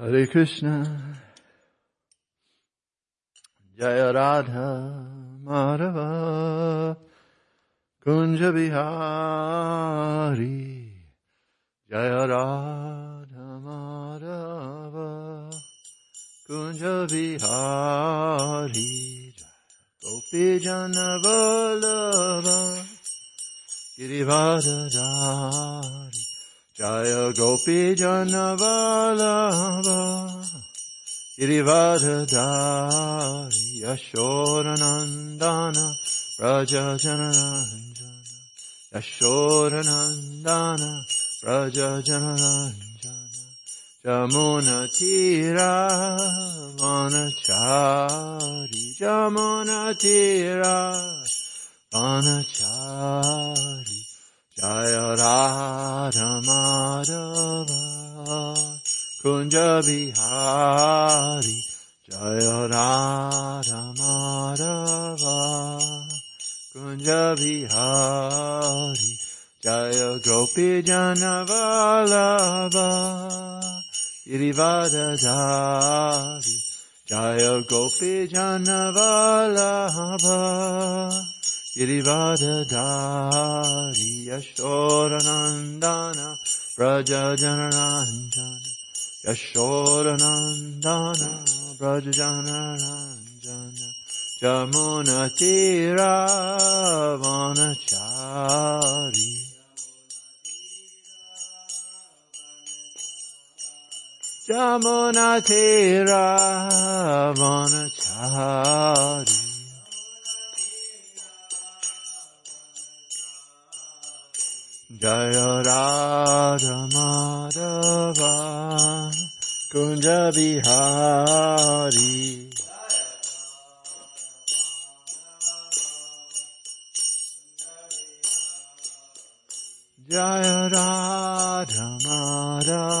Hare Krishna Jaya Radha Madhava Kunja Bihari Jaya Radha Madhava Kunja Bihari Gopi Jana Vallabha Girivadadari Jaya Gopi Jana Vallabha Girivadadari Yashodanandana Braja Janaranjana Yashodanandana Braja Janaranjana Jamuna Tira Vanachari Jamuna Tira Vanachari Jaya Radha Madhava Kunja Bihari Jaya Radha Madhava Kunja Bihari Jaya Gopi Jana Vallabha Girivadadari Jaya Gopi Jana Vallabha Girivadadari Yashodanandana Braja Janaranjana Yashodanandana Braja Janaranjana Jamuna Tira Vanachari Jamuna Tira Vanachari Jaya Radha Madhava Kunja Bihari Jaya Radha Madhava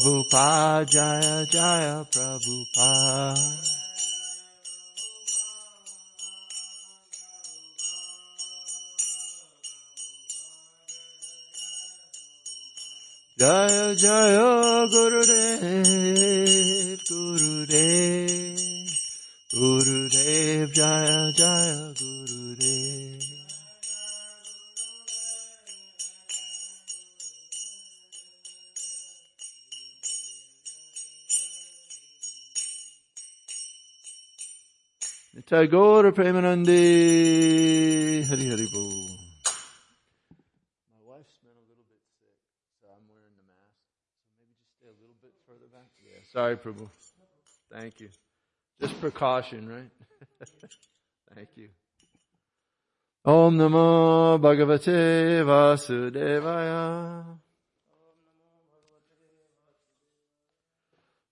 Prabhupada, Jaya Jaya Prabhupada. Tagore Premanandi, Hari Hari Bol. My wife's been a little bit sick, so I'm wearing the mask. So maybe just stay a little bit further back. Yeah, sorry, Prabhu. Thank you. Just precaution, right? Thank you. Om Namo Bhagavate Vasudevaya.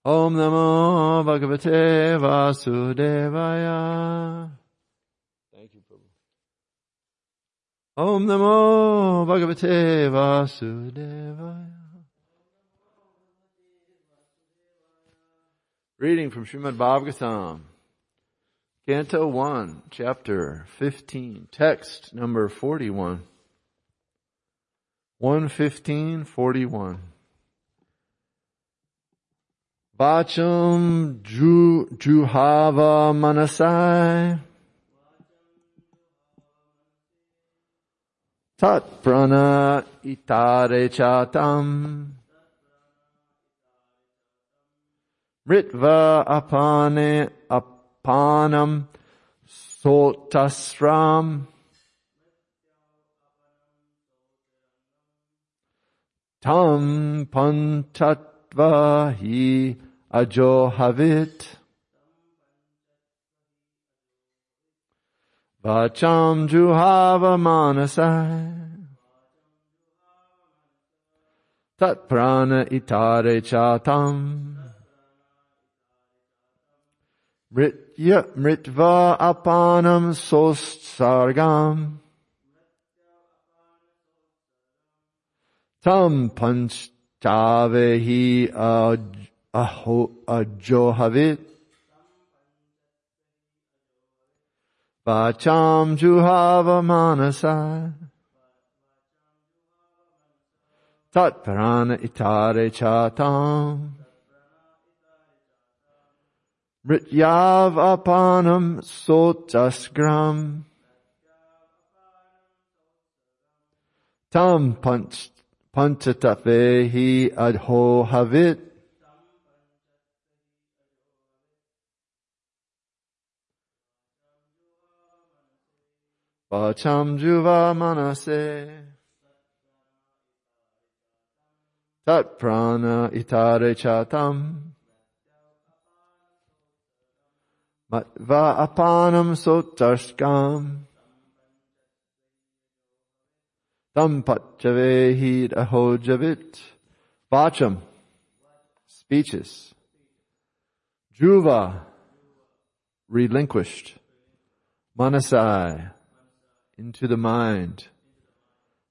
Om Namo Bhagavate Vasudevaya. Thank you, Prabhu. Om Namo Bhagavate Vasudevaya. Reading from Srimad Bhagavatam, Canto 1, Chapter 15, Text number 41. 115, 41. Vacham ju, Juhava Manasai. Tat Prana Itare Chatam. Ritva Apane apanam sotasram. Tam pantatva hi ajohavit vacham juhava manasai. Tat prana itare chatam. Mritya mritva apanam sosargam tam panch tavehi ajohavit vacham juhava manasa tat prana itare chatam Mrityav apanam sotasgram tam panch panchatapehi adho havit Vacham juva manase. Tat prana itare chatam. Matva apanam sotarskam tam patchavehi ahojavit. Vacham speeches. Juva. Relinquished. Manasai into the mind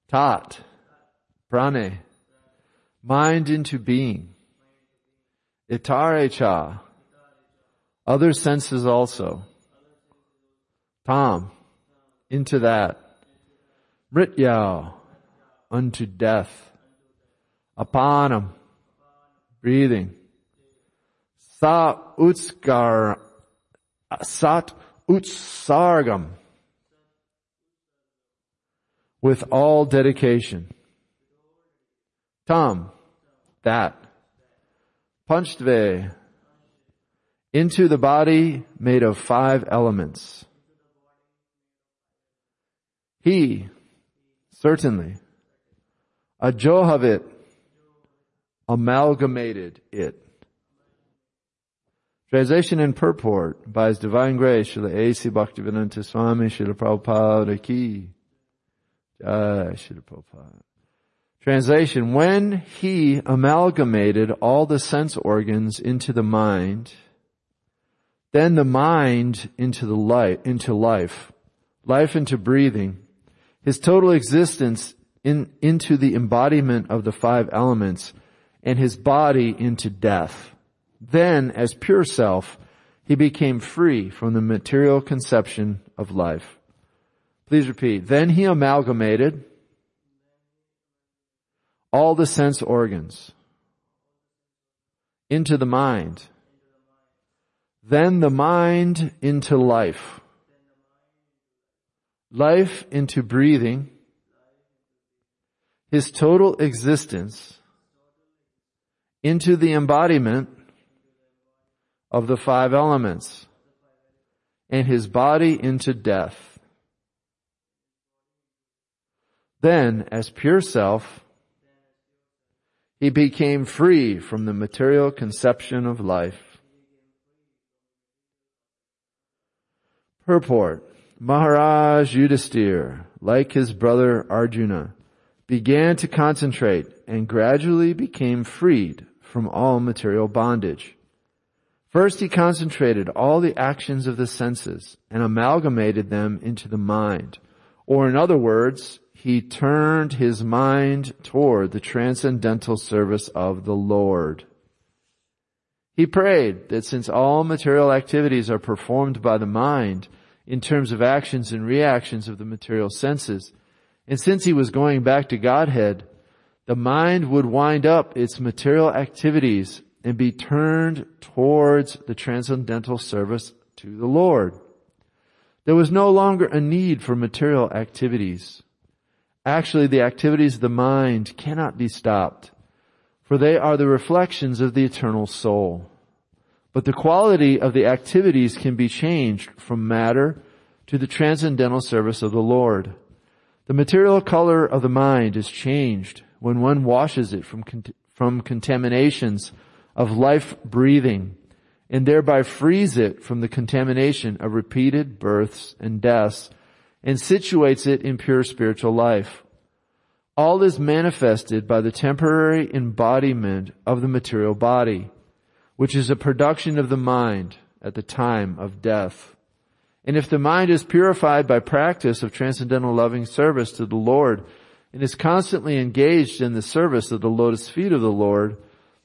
tat prane mind into being itarecha other senses also. Tom, into that. Mrityao, unto death. Apanam, breathing. Sa utskar, sat utsargam, with all dedication. Tom, that. Punchdve, into the body made of five elements. He, certainly, a Johavit, amalgamated it. Translation and purport by His Divine Grace, Srila A.C. Bhaktivedanta Swami, Srila Prabhupada Ki. Ah, Jai Srila Prabhupada. Translation, when he amalgamated all the sense organs into the mind, then the mind into the light, into life, life into breathing, his total existence in, into the embodiment of the five elements, and his body into death. Then, as pure self, he became free from the material conception of life. Please repeat. Then he amalgamated all the sense organs into the mind then the mind into life. Life into breathing. His total existence into the embodiment of the five elements and his body into death. Then, as pure self, he became free from the material conception of life. Purport. Maharaj Yudhisthira, like his brother Arjuna, began to concentrate and gradually became freed from all material bondage. First he concentrated all the actions of the senses and amalgamated them into the mind. Or in other words, he turned his mind toward the transcendental service of the Lord. He prayed that since all material activities are performed by the mind, in terms of actions and reactions of the material senses. And since he was going back to Godhead, the mind would wind up its material activities and be turned towards the transcendental service to the Lord. There was no longer a need for material activities. Actually, the activities of the mind cannot be stopped, for they are the reflections of the eternal soul. But the quality of the activities can be changed from matter to the transcendental service of the Lord. The material color of the mind is changed when one washes it from, from contaminations of life breathing and thereby frees it from the contamination of repeated births and deaths and situates it in pure spiritual life. All is manifested by the temporary embodiment of the material body, which is a production of the mind at the time of death. And if the mind is purified by practice of transcendental loving service to the Lord and is constantly engaged in the service of the lotus feet of the Lord,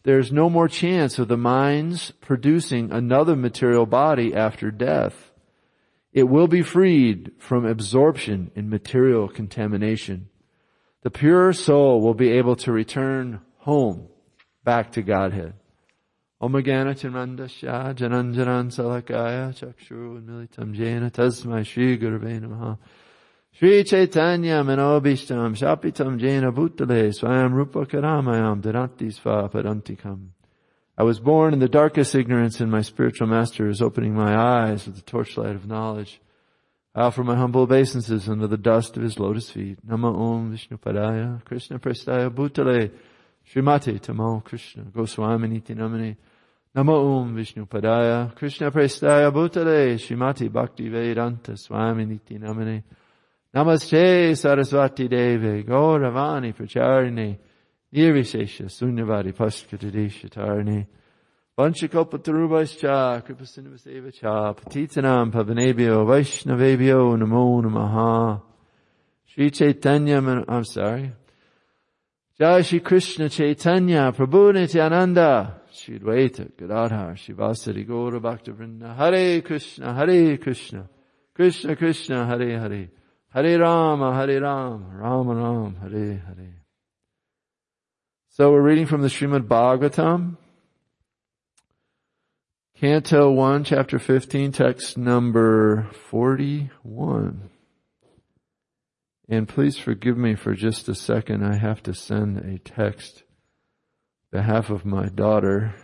there is no more chance of the mind's producing another material body after death. It will be freed from absorption in material contamination. The pure soul will be able to return home back to Godhead. Omagana Chinrandasya Jananjanan Salakaya Chakshuru Militam Jena Tasmai Shri Gurave Namaha Shri Chaitanya Manobishtam Shapitam Jena Bhutale Swayam Rupa Karamayam Daranti Sva Padantikam I was born in the darkest ignorance and my spiritual master is opening my eyes with the torchlight of knowledge. I offer my humble obeisances under the dust of his lotus feet. Nama Om Vishnu Padaya Krishna Prestaya Bhutale Srimati Tamal Krishna Goswami Niti Namani Nama Om Vishnu Padaya Krishna Prestaya Bhutale Srimati Bhakti Vedanta Swami Niti Namani Namaste Saraswati Devi Gauravani Pracharini Nirvishesha Sunyavadi Paskatadesha Tarani Vanchakopatarubhascha Kripasinvaseva cha Patitanam Pavanebhyo Vaishnavebhyo Namo Namaha Sri Chaitanya I'm sorry Jai Shri Krishna Chaitanya Prabhu Nityananda Shri Dvaita Gadadhar Shivasari Gaura Bhakta Vrinda Hare Krishna Hare Krishna Krishna Krishna Hare Hare Hare Rama, Hare Rama, Rama Ram, Hare Hare. So we're reading from the Srimad Bhagavatam, Canto 1, Chapter 15, text number 41. And please forgive me for just a second. I have to send a text behalf of my daughter.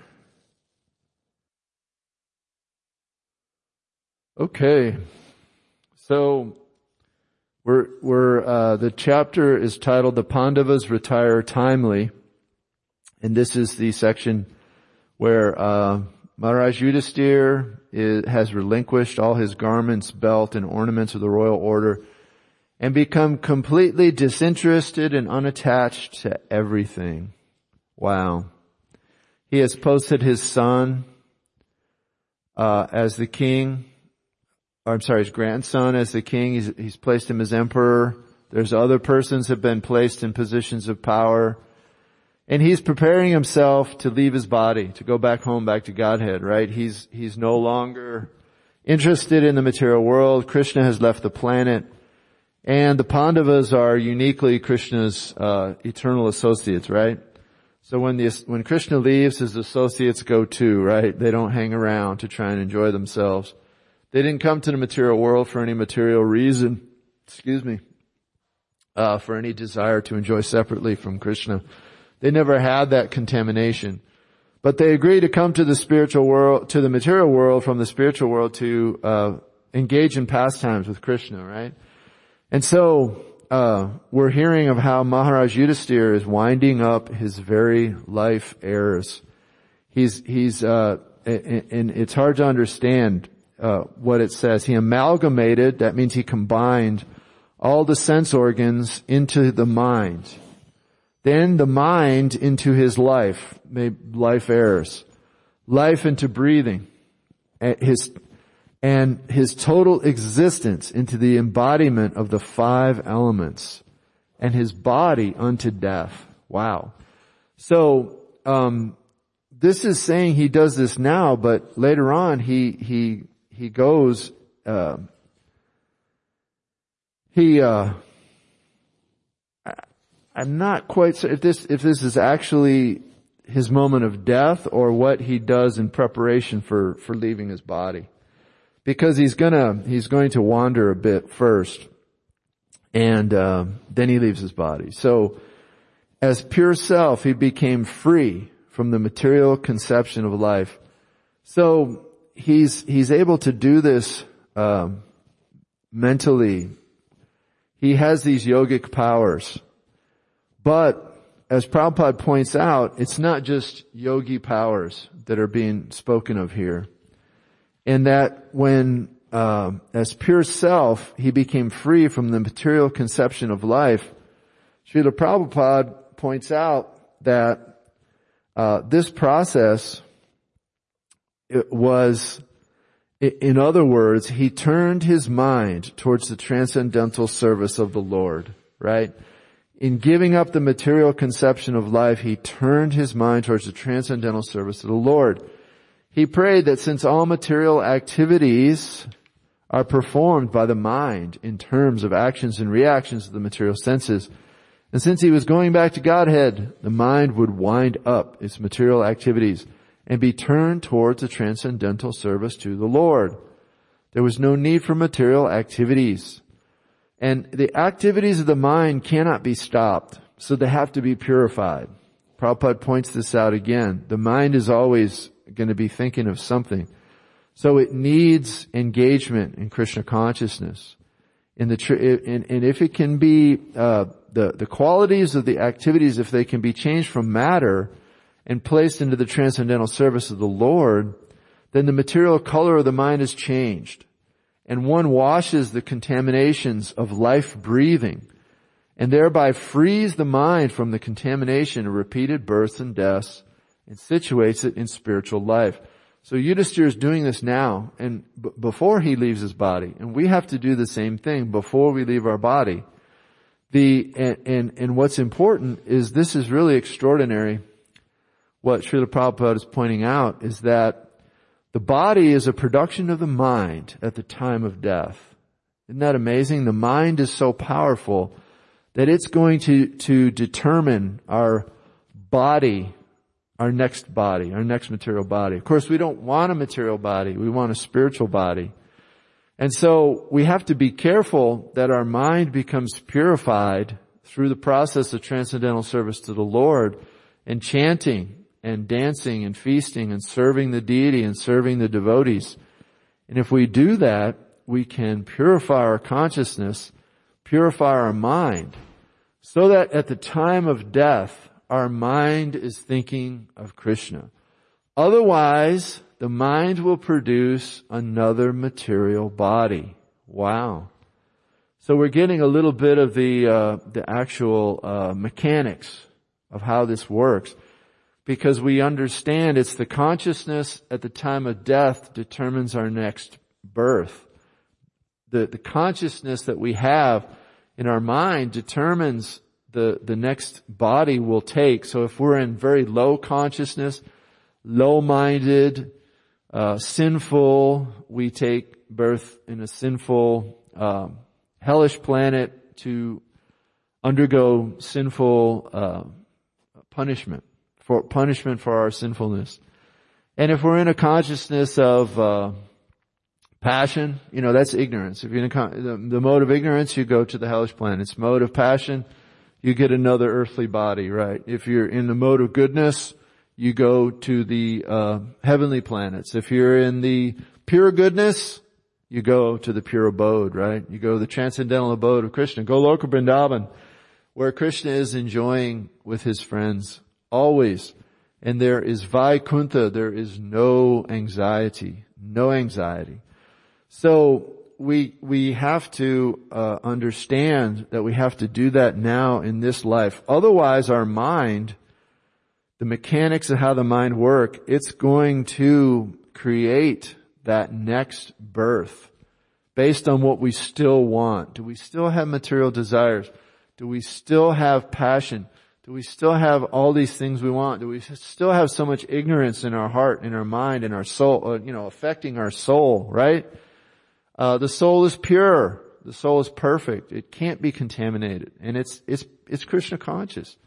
Okay. So we're, we're, uh, the chapter is titled The Pandavas Retire Timely. And this is the section where, uh, Maharaj Yudhisthira is, has relinquished all his garments, belt, and ornaments of the royal order and become completely disinterested and unattached to everything. Wow. He has posted his son, uh, as the king or I'm sorry, his grandson as the king. He's, he's placed him as emperor. There's other persons have been placed in positions of power. And he's preparing himself to leave his body, to go back home, back to Godhead, right? He's, he's no longer interested in the material world. Krishna has left the planet. And the Pandavas are uniquely Krishna's, uh, eternal associates, right? So when the, when Krishna leaves, his associates go too, right? They don't hang around to try and enjoy themselves. They didn't come to the material world for any material reason, excuse me, uh, for any desire to enjoy separately from Krishna. They never had that contamination. But they agree to come to the spiritual world, to the material world from the spiritual world to, uh, engage in pastimes with Krishna, right? And so, uh, we're hearing of how Maharaj Yudhisthira is winding up his very life errors. He's, he's, uh, and it's hard to understand uh, what it says. He amalgamated, that means he combined all the sense organs into the mind. Then the mind into his life, life errors. Life into breathing. His, and his total existence into the embodiment of the five elements. And his body unto death. Wow. So, um, this is saying he does this now, but later on he, he he goes, uh, he, uh, I'm not quite sure if this, if this is actually his moment of death or what he does in preparation for, for leaving his body. Because he's gonna, he's going to wander a bit first and, uh, then he leaves his body. So, as pure self, he became free from the material conception of life So he's, he's able to do this, um, mentally. He has these yogic powers. But as Prabhupada points out, it's not just yogi powers that are being spoken of here. And that when, uh, as pure self, he became free from the material conception of life, Srila Prabhupada points out that uh, this process was, in other words, he turned his mind towards the transcendental service of the Lord, right? In giving up the material conception of life, he turned his mind towards the transcendental service of the Lord. He prayed that since all material activities are performed by the mind in terms of actions and reactions of the material senses, and since he was going back to Godhead, the mind would wind up its material activities and be turned towards the transcendental service to the Lord. There was no need for material activities. And the activities of the mind cannot be stopped, so they have to be purified. Prabhupada points this out again. The mind is always going to be thinking of something. So it needs engagement in Krishna consciousness. In the, and, and if it can be, uh, the, the qualities of the activities, if they can be changed from matter and placed into the transcendental service of the Lord, then the material color of the mind is changed and one washes the contaminations of life breathing and thereby frees the mind from the contamination of repeated births and deaths and situates it in spiritual life. So Yudhisthira is doing this now and b- before he leaves his body. And we have to do the same thing before we leave our body. The, and, and, and what's important is this is really extraordinary. What Srila Prabhupada is pointing out is that the body is a production of the mind at the time of death. Isn't that amazing? The mind is so powerful that it's going to, to determine our body, our next body, our next material body. Of course, we don't want a material body. We want a spiritual body. And so we have to be careful that our mind becomes purified through the process of transcendental service to the Lord and chanting and dancing and feasting and serving the deity and serving the devotees. And if we do that, we can purify our consciousness, purify our mind, so that at the time of death, our mind is thinking of Krishna. Otherwise, the mind will produce another material body. Wow. So we're getting a little bit of the uh, the actual uh, mechanics of how this works because we understand it's the consciousness at the time of death determines our next birth. The, the consciousness that we have in our mind determines the, the next body we'll take. So if we're in very low consciousness, low-minded, uh, sinful, we take birth in a sinful, um, hellish planet to undergo sinful uh, punishment for punishment for our sinfulness. And if we're in a consciousness of uh, passion, you know, that's ignorance. If you're in a, the, the mode of ignorance, you go to the hellish planets. Mode of passion, you get another earthly body, right? If you're in the mode of goodness, you go to the uh, heavenly planets. If you're in the pure goodness, you go to the pure abode, right? You go to the transcendental abode of Krishna. Goloka Vrindavan, where Krishna is enjoying with his friends always. And there is Vaikuntha, there is no anxiety, no anxiety. So we, we have to uh, understand that we have to do that now in this life. Otherwise our mind, the mechanics of how the mind work, it's going to create that next birth based on what we still want. Do we still have material desires? Do we still have passion? Do we still have all these things we want? Do we still have so much ignorance in our heart, in our mind, in our soul, uh, you know, affecting our soul, right? Uh, the soul is pure. The soul is perfect. It can't be contaminated. And it's, it's, it's Krishna conscious.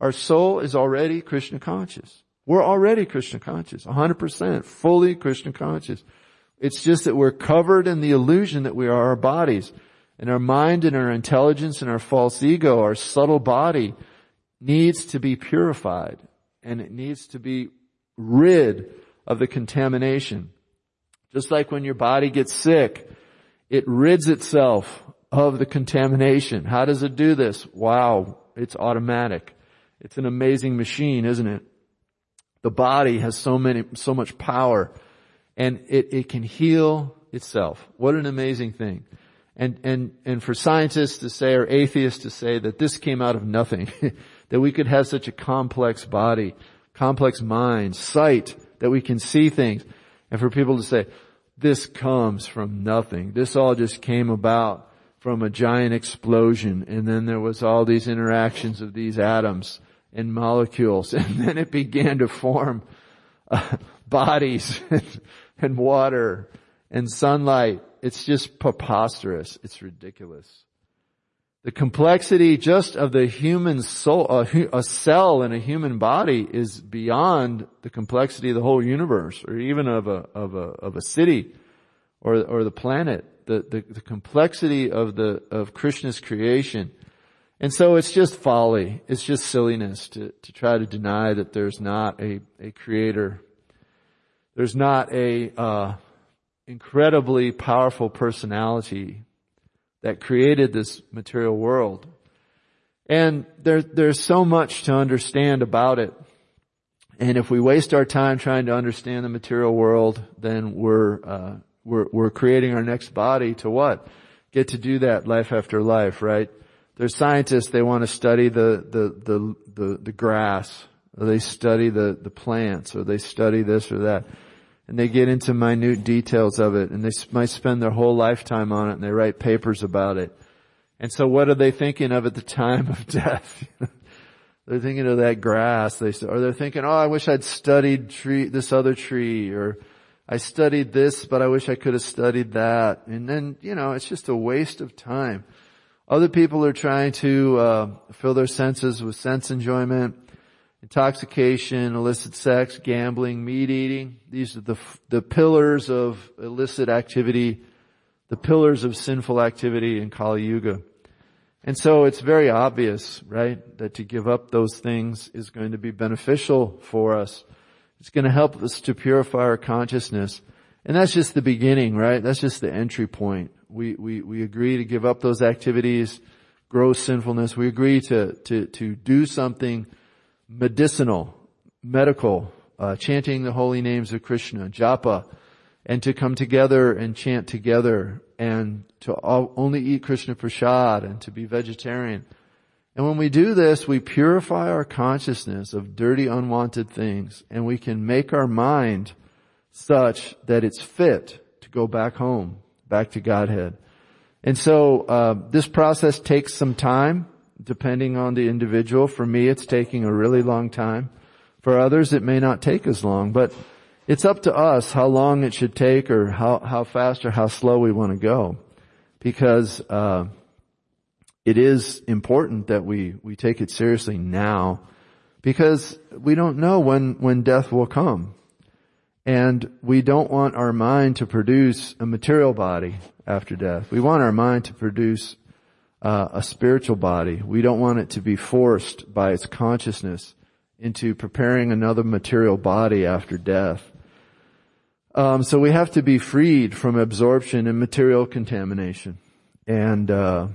Our soul is already Krishna conscious. We're already Krishna conscious. 100%. Fully Krishna conscious. It's just that we're covered in the illusion that we are our bodies. And our mind and our intelligence and our false ego, our subtle body, needs to be purified and it needs to be rid of the contamination. Just like when your body gets sick, it rids itself of the contamination. How does it do this? Wow, it's automatic. It's an amazing machine, isn't it? The body has so many, so much power and it, it can heal itself. What an amazing thing. And, and, and for scientists to say or atheists to say that this came out of nothing, that we could have such a complex body, complex mind, sight, that we can see things. And for people to say, this comes from nothing. This all just came about from a giant explosion and then there was all these interactions of these atoms and molecules and then it began to form uh, bodies and water and sunlight. It's just preposterous. It's ridiculous. The complexity just of the human soul, a, a, cell in a human body is beyond the complexity of the whole universe or even of a, of a, of a city or, or the planet. The, the, the complexity of the, of Krishna's creation. And so it's just folly. It's just silliness to, to try to deny that there's not a, a creator. There's not a, uh, incredibly powerful personality that created this material world. And there, there's so much to understand about it. And if we waste our time trying to understand the material world, then we're, uh, we're, we're creating our next body to what? Get to do that life after life, right? There's scientists, they want to study the, the, the, the, the grass, or they study the, the plants, or they study this or that and they get into minute details of it and they might spend their whole lifetime on it and they write papers about it. And so what are they thinking of at the time of death? they're thinking of that grass, they, or they're thinking, oh, I wish I'd studied tree, this other tree, or I studied this, but I wish I could have studied that. And then, you know, it's just a waste of time. Other people are trying to, uh, fill their senses with sense enjoyment intoxication, illicit sex, gambling, meat eating. These are the, the pillars of illicit activity, the pillars of sinful activity in Kali Yuga. And so it's very obvious, right, that to give up those things is going to be beneficial for us. It's going to help us to purify our consciousness. And that's just the beginning, right? That's just the entry point. We, we, we agree to give up those activities, gross sinfulness. We agree to, to, to do something medicinal, medical, uh, chanting the holy names of Krishna, japa, and to come together and chant together and to all, only eat Krishna prasad and to be vegetarian. And when we do this, we purify our consciousness of dirty, unwanted things and we can make our mind such that it's fit to go back home, back to Godhead. And so, uh, this process takes some time depending on the individual. For me, it's taking a really long time. For others, it may not take as long, but it's up to us how long it should take or how, how fast or how slow we want to go. Because, uh, it is important that we, we take it seriously now because we don't know when, when death will come. And we don't want our mind to produce a material body after death. We want our mind to produce uh, a spiritual body. We don't want it to be forced by its consciousness into preparing another material body after death. Um, so we have to be freed from absorption and material contamination. And uh,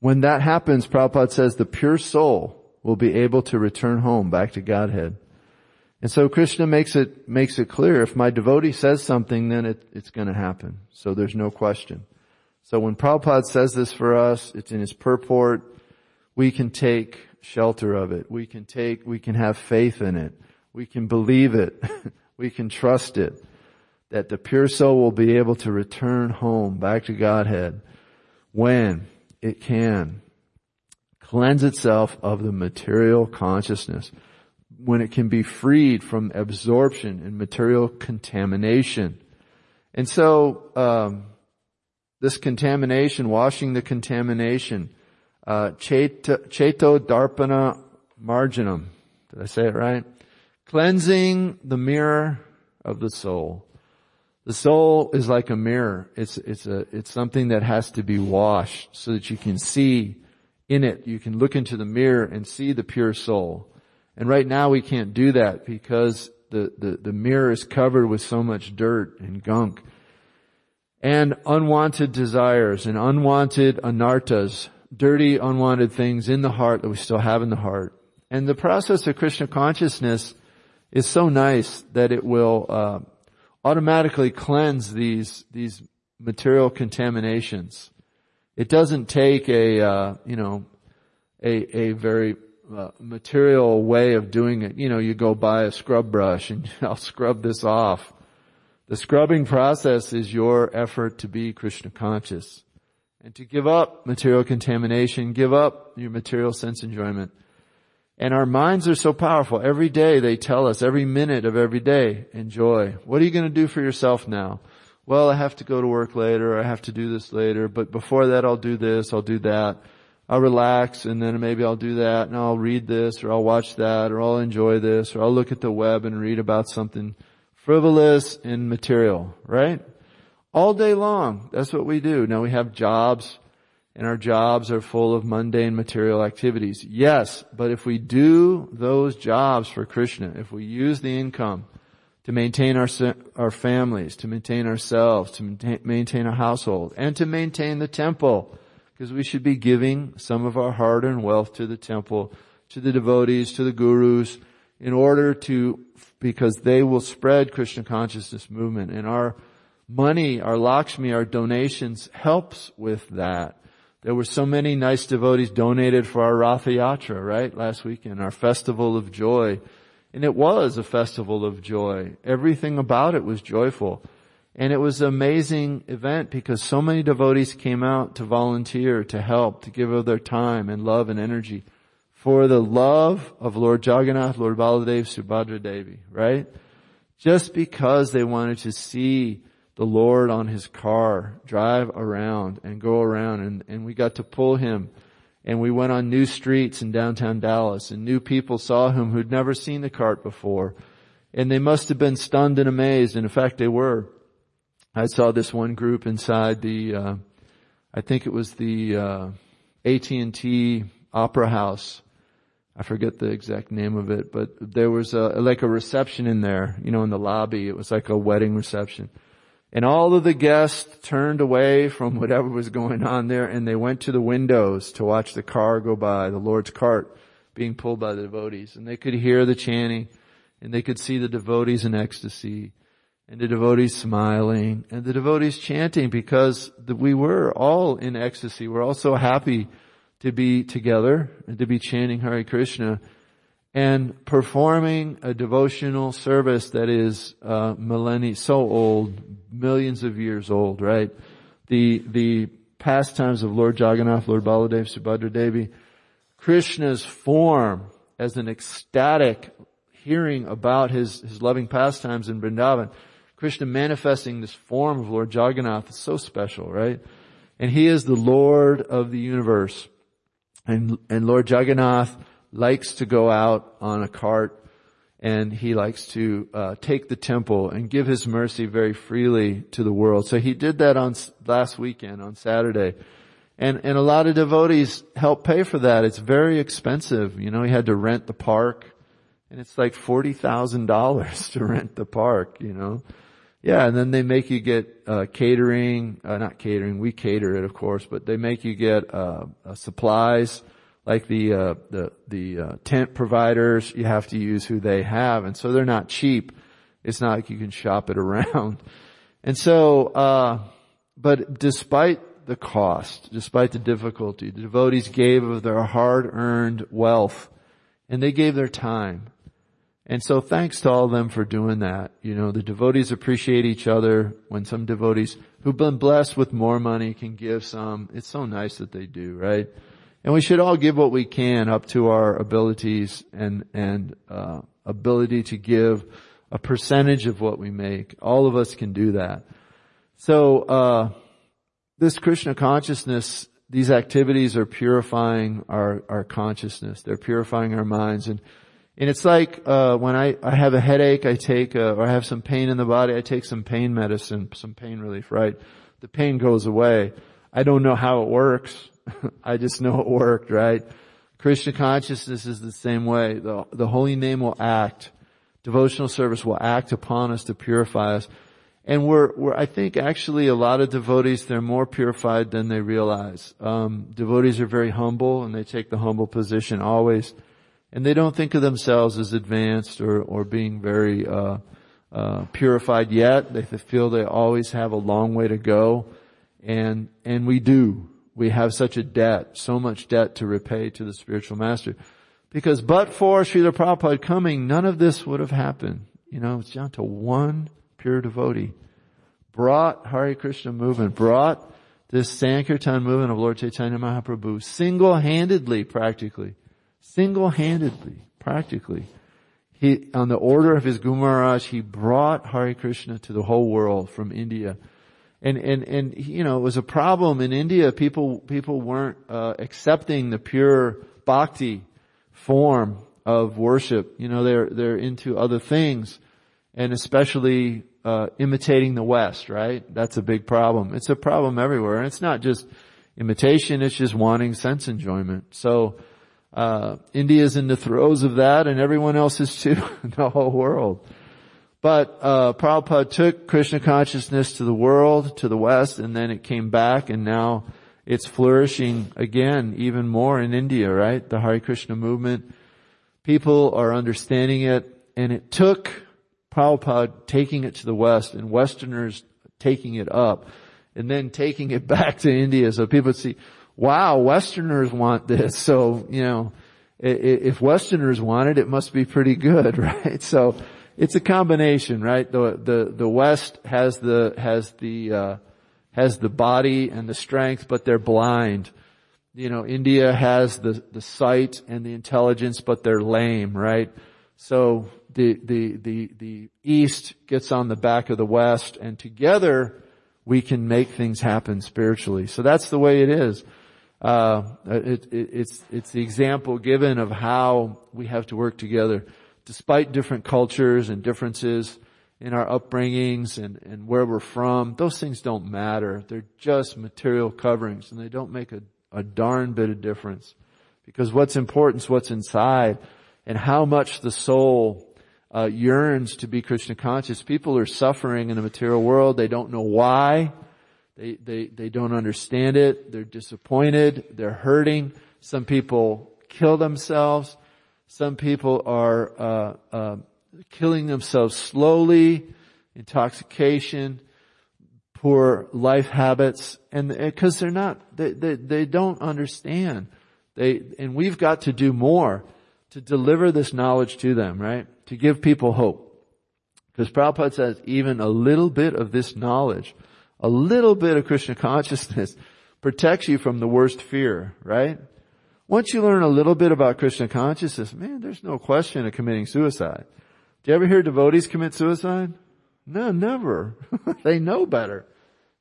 when that happens, Prabhupada says the pure soul will be able to return home back to Godhead. And so Krishna makes it makes it clear: if my devotee says something, then it, it's going to happen. So there's no question. So when Prabhupada says this for us, it's in his purport, we can take shelter of it. We can take, we can have faith in it. We can believe it. we can trust it. That the pure soul will be able to return home back to Godhead when it can cleanse itself of the material consciousness. When it can be freed from absorption and material contamination. And so, um, this contamination, washing the contamination. Uh, cheto darpana marjanam. Did I say it right? Cleansing the mirror of the soul. The soul is like a mirror. It's, it's a, it's something that has to be washed so that you can see in it. You can look into the mirror and see the pure soul. And right now we can't do that because the, the, the mirror is covered with so much dirt and gunk. And unwanted desires and unwanted anarthas, dirty, unwanted things in the heart that we still have in the heart. And the process of Krishna consciousness is so nice that it will uh, automatically cleanse these these material contaminations. It doesn't take a uh, you know a a very uh, material way of doing it. You know, you go buy a scrub brush and I'll scrub this off. The scrubbing process is your effort to be Krishna conscious and to give up material contamination, give up your material sense enjoyment. And our minds are so powerful. Every day they tell us, every minute of every day, enjoy. What are you going to do for yourself now? Well, I have to go to work later, I have to do this later, but before that I'll do this, I'll do that. I'll relax and then maybe I'll do that and I'll read this or I'll watch that or I'll enjoy this or I'll look at the web and read about something frivolous and material, right? All day long. That's what we do. Now we have jobs and our jobs are full of mundane material activities. Yes, but if we do those jobs for Krishna, if we use the income to maintain our, our families, to maintain ourselves, to maintain, maintain our household, and to maintain the temple, because we should be giving some of our hard-earned wealth to the temple, to the devotees, to the gurus, in order to, because they will spread Krishna consciousness movement. And our money, our Lakshmi, our donations helps with that. There were so many nice devotees donated for our Ratha Yatra, right? Last weekend, our festival of joy. And it was a festival of joy. Everything about it was joyful. And it was an amazing event because so many devotees came out to volunteer, to help, to give of their time and love and energy for the love of Lord Jagannath, Lord Baladev, Subhadra Devi, right? Just because they wanted to see the Lord on his car drive around and go around and, and we got to pull him and we went on new streets in downtown Dallas and new people saw him who'd never seen the cart before and they must have been stunned and amazed and in fact they were I saw this one group inside the, uh, I think it was the uh, AT&T Opera House. I forget the exact name of it, but there was a, like a reception in there, you know, in the lobby. It was like a wedding reception. And all of the guests turned away from whatever was going on there and they went to the windows to watch the car go by, the Lord's cart being pulled by the devotees. And they could hear the chanting and they could see the devotees in ecstasy and the devotees smiling and the devotees chanting because we were all in ecstasy. We're all so happy to be together to be chanting Hare Krishna and performing a devotional service that is uh, millennia so old, millions of years old, right? The the pastimes of Lord Jagannath, Lord Baladev, Subhadra Devi, Krishna's form as an ecstatic hearing about his his loving pastimes in Vrindavan Krishna manifesting this form of Lord Jagannath is so special, right? And he is the Lord of the universe. And, and Lord Jagannath likes to go out on a cart and he likes to uh, take the temple and give his mercy very freely to the world. So he did that on last weekend on Saturday. And, and a lot of devotees help pay for that. It's very expensive. You know, he had to rent the park and it's like $40,000 to rent the park, you know. Yeah, and then they make you get uh, catering, uh, not catering, we cater it of course, but they make you get uh, uh supplies like the uh, the the uh, tent providers. You have to use who they have, and so they're not cheap. It's not like you can shop it around. And so, but despite the cost, despite the difficulty, the devotees gave of their hard-earned wealth, and they gave their time. And so thanks to all of them for doing that. You know, the devotees appreciate each other when some devotees who've been blessed with more money can give some. It's so nice that they do, right? And we should all give what we can up to our abilities and, and, uh, ability to give a percentage of what we make. All of us can do that. So, uh, this Krishna consciousness, these activities are purifying our, our consciousness. They're purifying our minds and and it's like uh, when I, I have a headache, I take, uh, or I have some pain in the body, I take some pain medicine, some pain relief, right? The pain goes away. I don't know how it works. I just know it worked, right? Krishna consciousness is the same way. The, the holy name will act devotional service will act upon us to purify us. And we're, we're, I think actually a lot of devotees, they're more purified than they realize. Um, devotees are very humble and they take the humble position always. And they don't think of themselves as advanced or, or being very, uh, uh, purified yet. They feel they always have a long way to go. And, and we do. We have such a debt, so much debt to repay to the spiritual master. Because but for Srila Prabhupada coming, none of this would have happened. You know, it's down to one pure devotee. Brought Hare Krishna movement, brought this Sankirtan movement of Lord Chaitanya Mahaprabhu single-handedly, practically. Single-handedly, practically. He, on the order of his Guru he brought Hare Krishna to the whole world from India. And, and, and, you know, it was a problem in India. People, people weren't, uh, accepting the pure bhakti form of worship. You know, they're, they're into other things and especially, uh, imitating the West, right? That's a big problem. It's a problem everywhere. And it's not just imitation, it's just wanting sense enjoyment. So, uh, India's in the throes of that and everyone else is too, the whole world. But, uh, Prabhupada took Krishna consciousness to the world, to the West, and then it came back and now it's flourishing again even more in India, right? The Hare Krishna movement. People are understanding it and it took Prabhupada taking it to the West and Westerners taking it up and then taking it back to India so people see, wow, Westerners want this. So, you know, if Westerners want it, it must be pretty good, right? So it's a combination, right? The, the, the West has the, has the, uh, has the body and the strength, but they're blind. You know, India has the, the sight and the intelligence, but they're lame, right? So the, the, the, the East gets on the back of the West and together we can make things happen spiritually. So that's the way it is. Uh, it, it, it's it's the example given of how we have to work together, despite different cultures and differences in our upbringings and, and where we're from. Those things don't matter. They're just material coverings, and they don't make a, a darn bit of difference. Because what's important is what's inside, and how much the soul uh, yearns to be Krishna conscious. People are suffering in the material world. They don't know why. They, they, they don't understand it. They're disappointed. They're hurting. Some people kill themselves. Some people are uh, uh, killing themselves slowly, intoxication, poor life habits, and because they're not, they, they, they don't understand. They, and we've got to do more to deliver this knowledge to them, right? To give people hope. Because Prabhupada says even a little bit of this knowledge a little bit of Krishna consciousness protects you from the worst fear, right? Once you learn a little bit about Krishna consciousness, man, there's no question of committing suicide. Do you ever hear devotees commit suicide? No, never. they know better.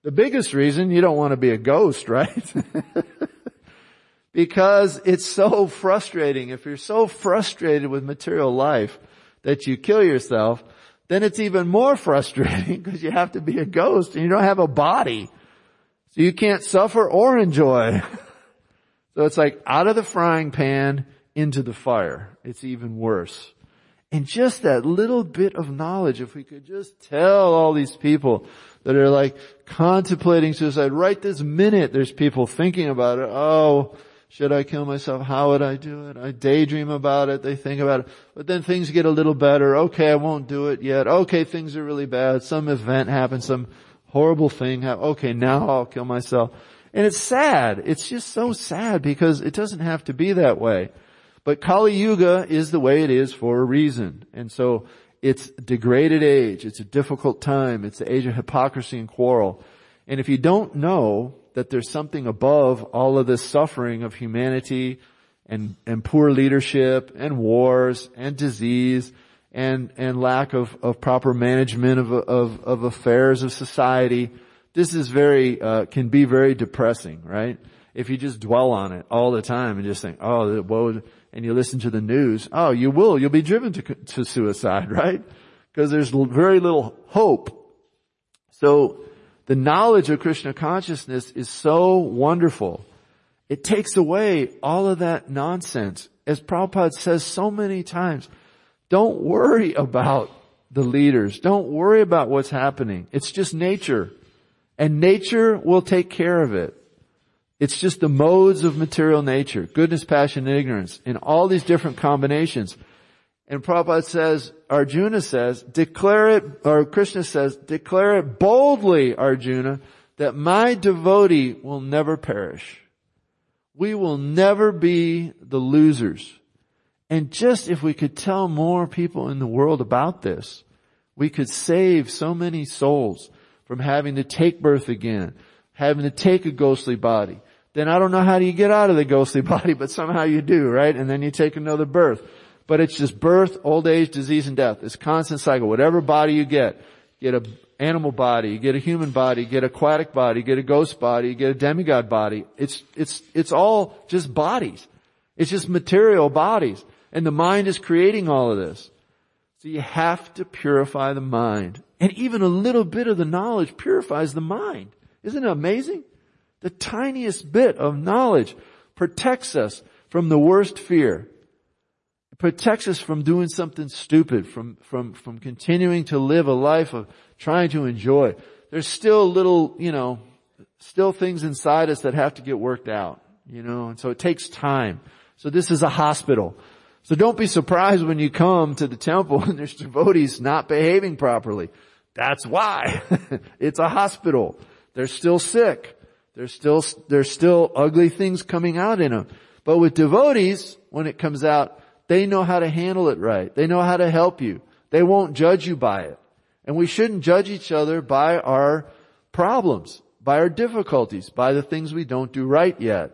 The biggest reason you don't want to be a ghost, right? because it's so frustrating. If you're so frustrated with material life that you kill yourself, then it's even more frustrating because you have to be a ghost and you don't have a body. So you can't suffer or enjoy. so it's like out of the frying pan into the fire. It's even worse. And just that little bit of knowledge, if we could just tell all these people that are like contemplating suicide right this minute, there's people thinking about it. Oh, should I kill myself? How would I do it? I daydream about it. They think about it. But then things get a little better. Okay, I won't do it yet. Okay, things are really bad. Some event happens. Some horrible thing happens. Okay, now I'll kill myself. And it's sad. It's just so sad because it doesn't have to be that way. But Kali Yuga is the way it is for a reason. And so it's degraded age. It's a difficult time. It's the age of hypocrisy and quarrel. And if you don't know that there's something above all of this suffering of humanity and, and poor leadership and wars and disease and, and lack of, of proper management of, of, of affairs of society. This is very, uh, can be very depressing, right? If you just dwell on it all the time and just think, oh, woe, and you listen to the news, oh, you will, you'll be driven to, to suicide, right? Because there's very little hope. So, the knowledge of Krishna consciousness is so wonderful. It takes away all of that nonsense. As Prabhupada says so many times, Don't worry about the leaders. Don't worry about what's happening. It's just nature. And nature will take care of it. It's just the modes of material nature. Goodness, passion, and ignorance. In all these different combinations. And Prabhupada says, Arjuna says, declare it, or Krishna says, declare it boldly, Arjuna, that my devotee will never perish. We will never be the losers. And just if we could tell more people in the world about this, we could save so many souls from having to take birth again, having to take a ghostly body. Then I don't know how do you get out of the ghostly body, but somehow you do, right? And then you take another birth. But it's just birth, old age, disease, and death. It's constant cycle. Whatever body you get, get a animal body, get a human body, get aquatic body, get a ghost body, get a demigod body. It's, it's, it's all just bodies. It's just material bodies. And the mind is creating all of this. So you have to purify the mind. And even a little bit of the knowledge purifies the mind. Isn't it amazing? The tiniest bit of knowledge protects us from the worst fear. Protects us from doing something stupid, from, from, from continuing to live a life of trying to enjoy. There's still little, you know, still things inside us that have to get worked out, you know, and so it takes time. So this is a hospital. So don't be surprised when you come to the temple and there's devotees not behaving properly. That's why. it's a hospital. They're still sick. There's still, there's still ugly things coming out in them. But with devotees, when it comes out, they know how to handle it right. They know how to help you. They won't judge you by it. And we shouldn't judge each other by our problems, by our difficulties, by the things we don't do right yet.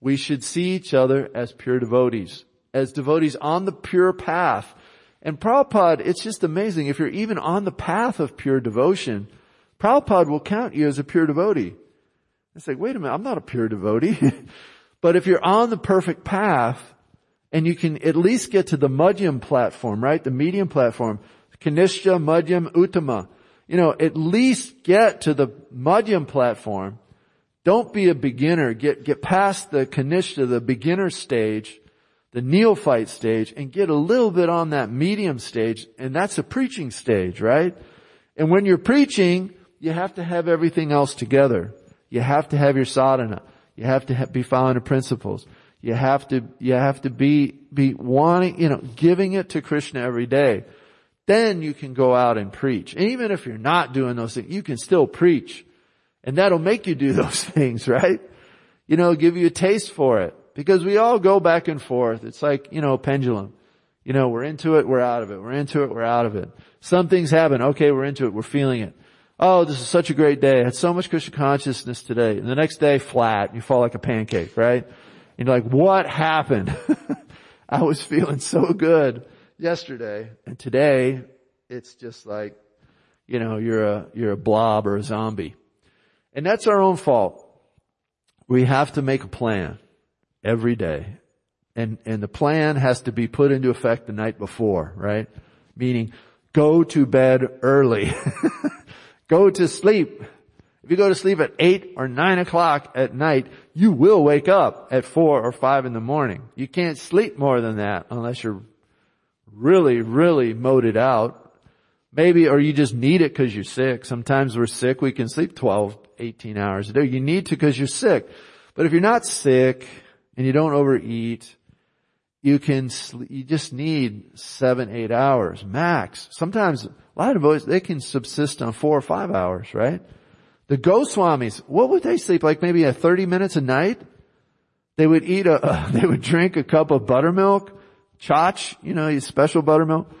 We should see each other as pure devotees as devotees on the pure path. And Prabhupada, it's just amazing. If you're even on the path of pure devotion, Prabhupada will count you as a pure devotee. It's like, wait a minute, I'm not a pure devotee. but if you're on the perfect path, and you can at least get to the Madhyam platform, right? The medium platform. Kanishta, Madhyam, Uttama. You know, at least get to the Madhyam platform. Don't be a beginner. Get, get past the Kanishta, the beginner stage, the neophyte stage and get a little bit on that medium stage and that's a preaching stage, right? And when you're preaching, you have to have everything else together. You have to have your sadhana. You have to be following the principles. You have to, you have to be, be wanting, you know, giving it to Krishna every day. Then you can go out and preach. And even if you're not doing those things, you can still preach. And that'll make you do those things, right? You know, give you a taste for it. Because we all go back and forth. It's like, you know, a pendulum. You know, we're into it, we're out of it. We're into it, we're out of it. Some things happen. Okay, we're into it, we're feeling it. Oh, this is such a great day. I had so much Krishna consciousness today. And the next day, flat. You fall like a pancake, right? And you're like, what happened? I was feeling so good yesterday. And today, it's just like, you know, you're a, you're a blob or a zombie. And that's our own fault. We have to make a plan every day. And, and the plan has to be put into effect the night before, right? Meaning, go to bed early. go to sleep. If you go to sleep at eight or nine o'clock at night, you will wake up at four or five in the morning. You can't sleep more than that unless you're really, really moded out. Maybe, or you just need it because you're sick. Sometimes we're sick. We can sleep 12, 18 hours a day. You need to because you're sick. But if you're not sick, and you don't overeat, you can, you just need seven, eight hours max. Sometimes a lot of boys, they can subsist on four or five hours, right? The Goswamis, what would they sleep? Like maybe a 30 minutes a night? They would eat a, uh, they would drink a cup of buttermilk, chach, you know, special buttermilk,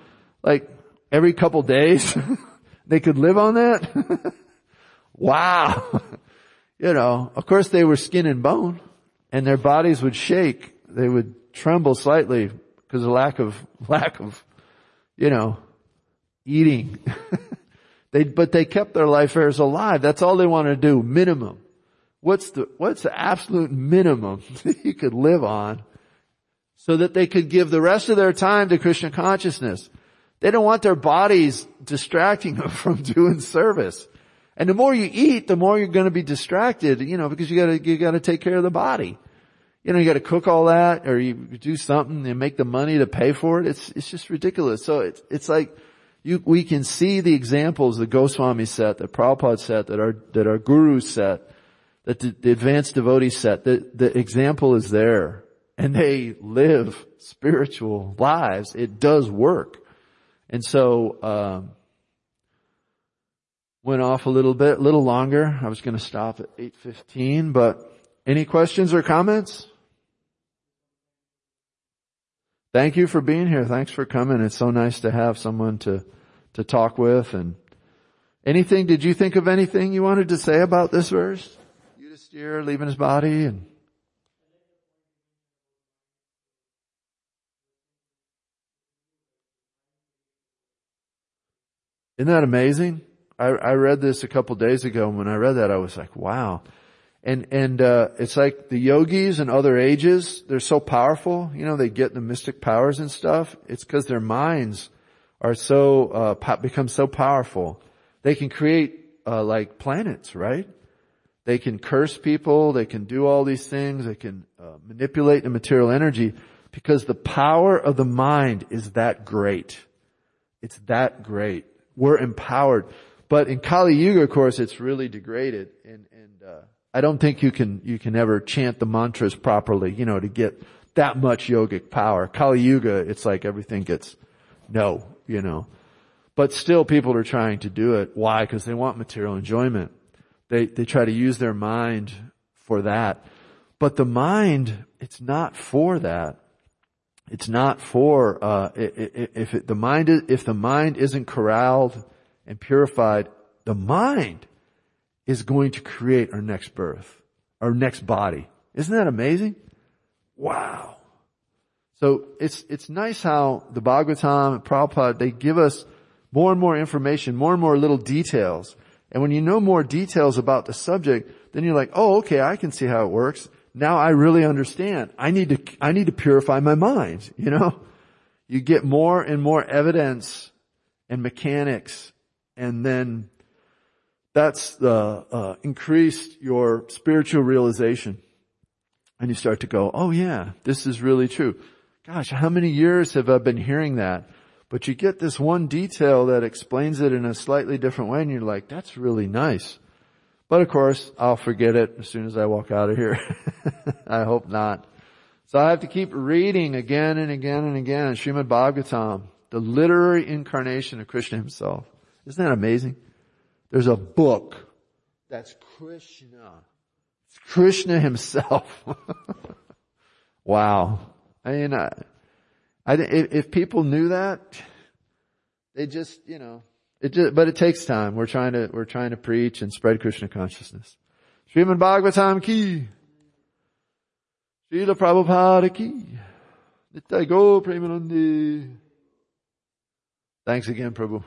like every couple days. they could live on that? wow. you know, of course they were skin and bone and their bodies would shake. They would tremble slightly because of lack of, lack of, you know, eating. They, but they kept their life airs alive. That's all they wanted to do, minimum. What's the, what's the absolute minimum that you could live on so that they could give the rest of their time to Krishna consciousness? They don't want their bodies distracting them from doing service. And the more you eat, the more you're going to be distracted, you know, because you gotta, you gotta take care of the body. you know, you gotta cook all that or you do something and make the money to pay for it. It's, it's just ridiculous. So it's, it's like, you, we can see the examples the Goswami set, that Prabhupada set, that our, that our gurus set, that the, the advanced devotees set. The, the example is there and they live spiritual lives. It does work. And so, um, went off a little bit, a little longer. I was going to stop at 8.15, but any questions or comments? Thank you for being here. Thanks for coming. It's so nice to have someone to, to talk with and anything, did you think of anything you wanted to say about this verse? Yudhisthira leaving his body and Isn't that amazing? I, I read this a couple days ago and when I read that I was like, wow. And, and, uh, it's like the yogis and other ages, they're so powerful, you know, they get the mystic powers and stuff. It's cause their minds are so, uh, po- become so powerful. They can create, uh, like planets, right? They can curse people, they can do all these things, they can, uh, manipulate the material energy because the power of the mind is that great. It's that great we're empowered. But in Kali Yuga, of course, it's really degraded, and and uh, I don't think you can you can ever chant the mantras properly, you know, to get that much yogic power. Kali Yuga, it's like everything gets no, you know. But still, people are trying to do it. Why? Because they want material enjoyment. They they try to use their mind for that. But the mind, it's not for that. It's not for uh, if it, the mind is, if the mind isn't corralled and purified, the mind is going to create our next birth, our next body. Isn't that amazing? Wow. So it's it's nice how the Bhagavatam and Prabhupada they give us more and more information, more and more little details. And when you know more details about the subject, then you're like, oh, okay, I can see how it works now I really understand. I need to, I need to purify my mind, you know? You get more and more evidence and mechanics and then that's the, uh, increased your spiritual realization. And you start to go, oh yeah, this is really true. Gosh, how many years have I been hearing that? But you get this one detail that explains it in a slightly different way and you're like, that's really nice. But of course, I'll forget it as soon as I walk out of here. I hope not. So I have to keep reading again and again and again Srimad Bhagavatam, the literary incarnation of Krishna himself. Isn't that amazing? There's a book that's Krishna. It's Krishna himself. wow. I mean, I, I, if people knew that, they just, you know, it just, but it takes time. We're trying to, we're trying to preach and spread Krishna consciousness. Srimad Bhagavatam ki. Srila Prabhupada ki. Nitai Gaura Premanande. Thanks again, Prabhu.